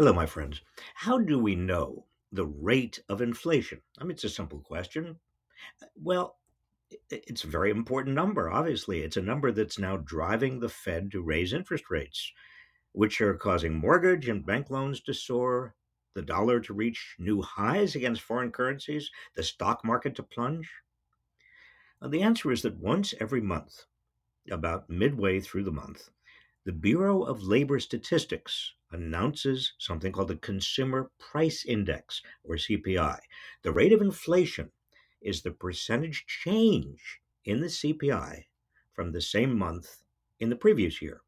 Hello, my friends. How do we know the rate of inflation? I mean, it's a simple question. Uh, well, it's a very important number, obviously. It's a number that's now driving the Fed to raise interest rates, which are causing mortgage and bank loans to soar, the dollar to reach new highs against foreign currencies, the stock market to plunge. Uh, the answer is that once every month, about midway through the month, the Bureau of Labor Statistics announces something called the Consumer Price Index, or CPI. The rate of inflation is the percentage change in the CPI from the same month in the previous year.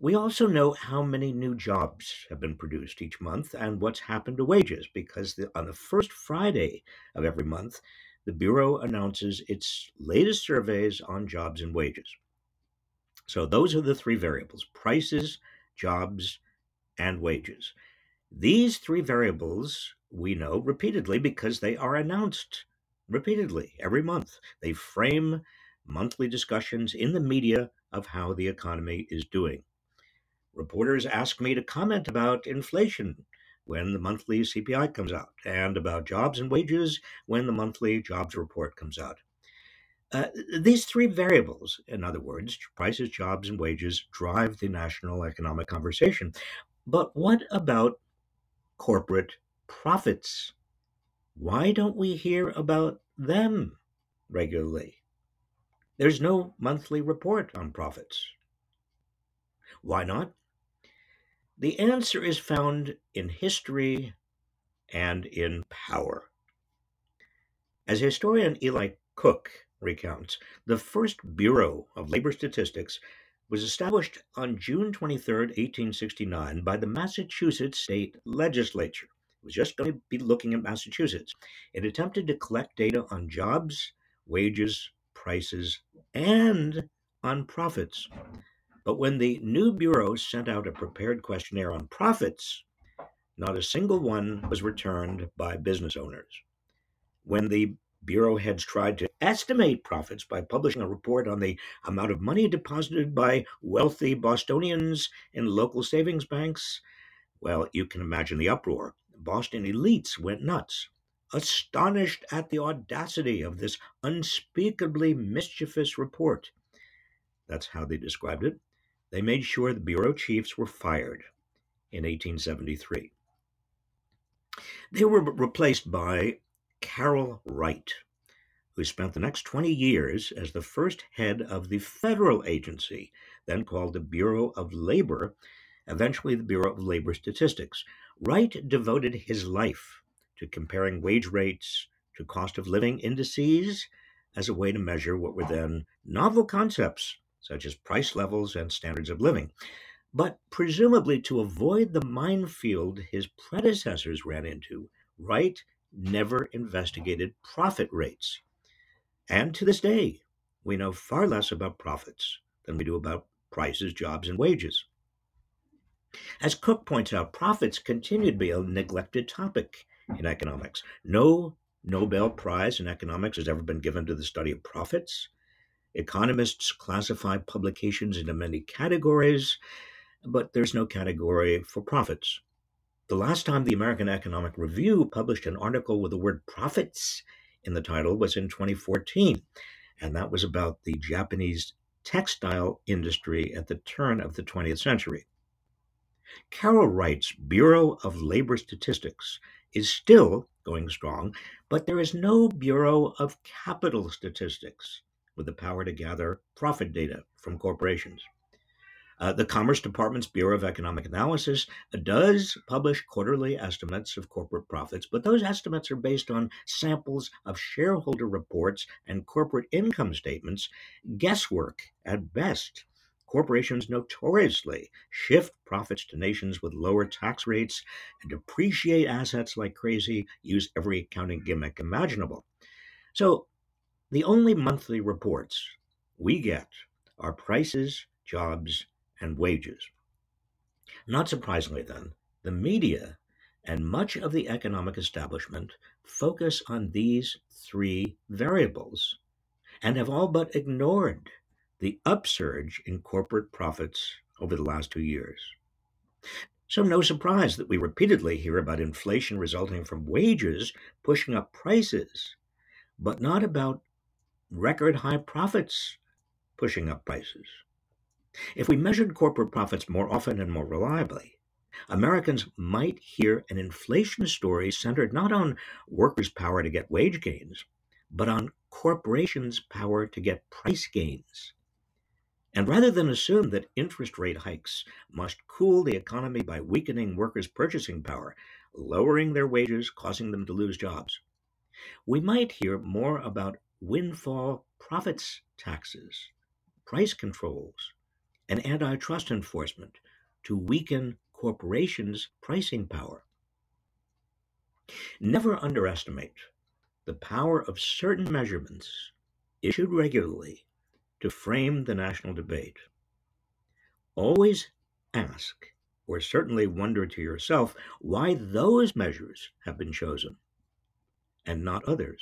We also know how many new jobs have been produced each month and what's happened to wages because the, on the first Friday of every month, the Bureau announces its latest surveys on jobs and wages. So those are the three variables prices, jobs, and wages. These three variables we know repeatedly because they are announced repeatedly every month. They frame monthly discussions in the media of how the economy is doing. Reporters ask me to comment about inflation when the monthly CPI comes out and about jobs and wages when the monthly jobs report comes out. Uh, these three variables, in other words, prices, jobs, and wages, drive the national economic conversation. But what about corporate profits? Why don't we hear about them regularly? There's no monthly report on profits. Why not? The answer is found in history and in power. As historian Eli Cook recounts, the first Bureau of Labor Statistics was established on June 23, 1869, by the Massachusetts State Legislature. It was just going to be looking at Massachusetts. It attempted to collect data on jobs, wages, prices, and on profits. But when the new Bureau sent out a prepared questionnaire on profits, not a single one was returned by business owners. When the Bureau heads tried to estimate profits by publishing a report on the amount of money deposited by wealthy Bostonians in local savings banks. Well, you can imagine the uproar. Boston elites went nuts, astonished at the audacity of this unspeakably mischievous report. That's how they described it. They made sure the bureau chiefs were fired in 1873. They were replaced by Carroll Wright, who spent the next 20 years as the first head of the federal agency, then called the Bureau of Labor, eventually the Bureau of Labor Statistics. Wright devoted his life to comparing wage rates to cost of living indices as a way to measure what were then novel concepts such as price levels and standards of living. But presumably to avoid the minefield his predecessors ran into, Wright never investigated profit rates. And to this day, we know far less about profits than we do about prices, jobs, and wages. As Cook points out, profits continue to be a neglected topic in economics. No Nobel Prize in economics has ever been given to the study of profits. Economists classify publications into many categories, but there's no category for profits. The last time the American Economic Review published an article with the word profits in the title was in 2014, and that was about the Japanese textile industry at the turn of the 20th century. Carroll Wright's Bureau of Labor Statistics is still going strong, but there is no Bureau of Capital Statistics with the power to gather profit data from corporations. Uh, the Commerce Department's Bureau of Economic Analysis does publish quarterly estimates of corporate profits, but those estimates are based on samples of shareholder reports and corporate income statements, guesswork at best. Corporations notoriously shift profits to nations with lower tax rates and depreciate assets like crazy, use every accounting gimmick imaginable. So, the only monthly reports we get are prices, jobs, and wages. Not surprisingly, then, the media and much of the economic establishment focus on these three variables and have all but ignored the upsurge in corporate profits over the last two years. So, no surprise that we repeatedly hear about inflation resulting from wages pushing up prices, but not about record high profits pushing up prices. If we measured corporate profits more often and more reliably, Americans might hear an inflation story centered not on workers' power to get wage gains, but on corporations' power to get price gains. And rather than assume that interest rate hikes must cool the economy by weakening workers' purchasing power, lowering their wages, causing them to lose jobs, we might hear more about windfall profits taxes, price controls, and antitrust enforcement to weaken corporations' pricing power. Never underestimate the power of certain measurements issued regularly to frame the national debate. Always ask, or certainly wonder to yourself, why those measures have been chosen and not others.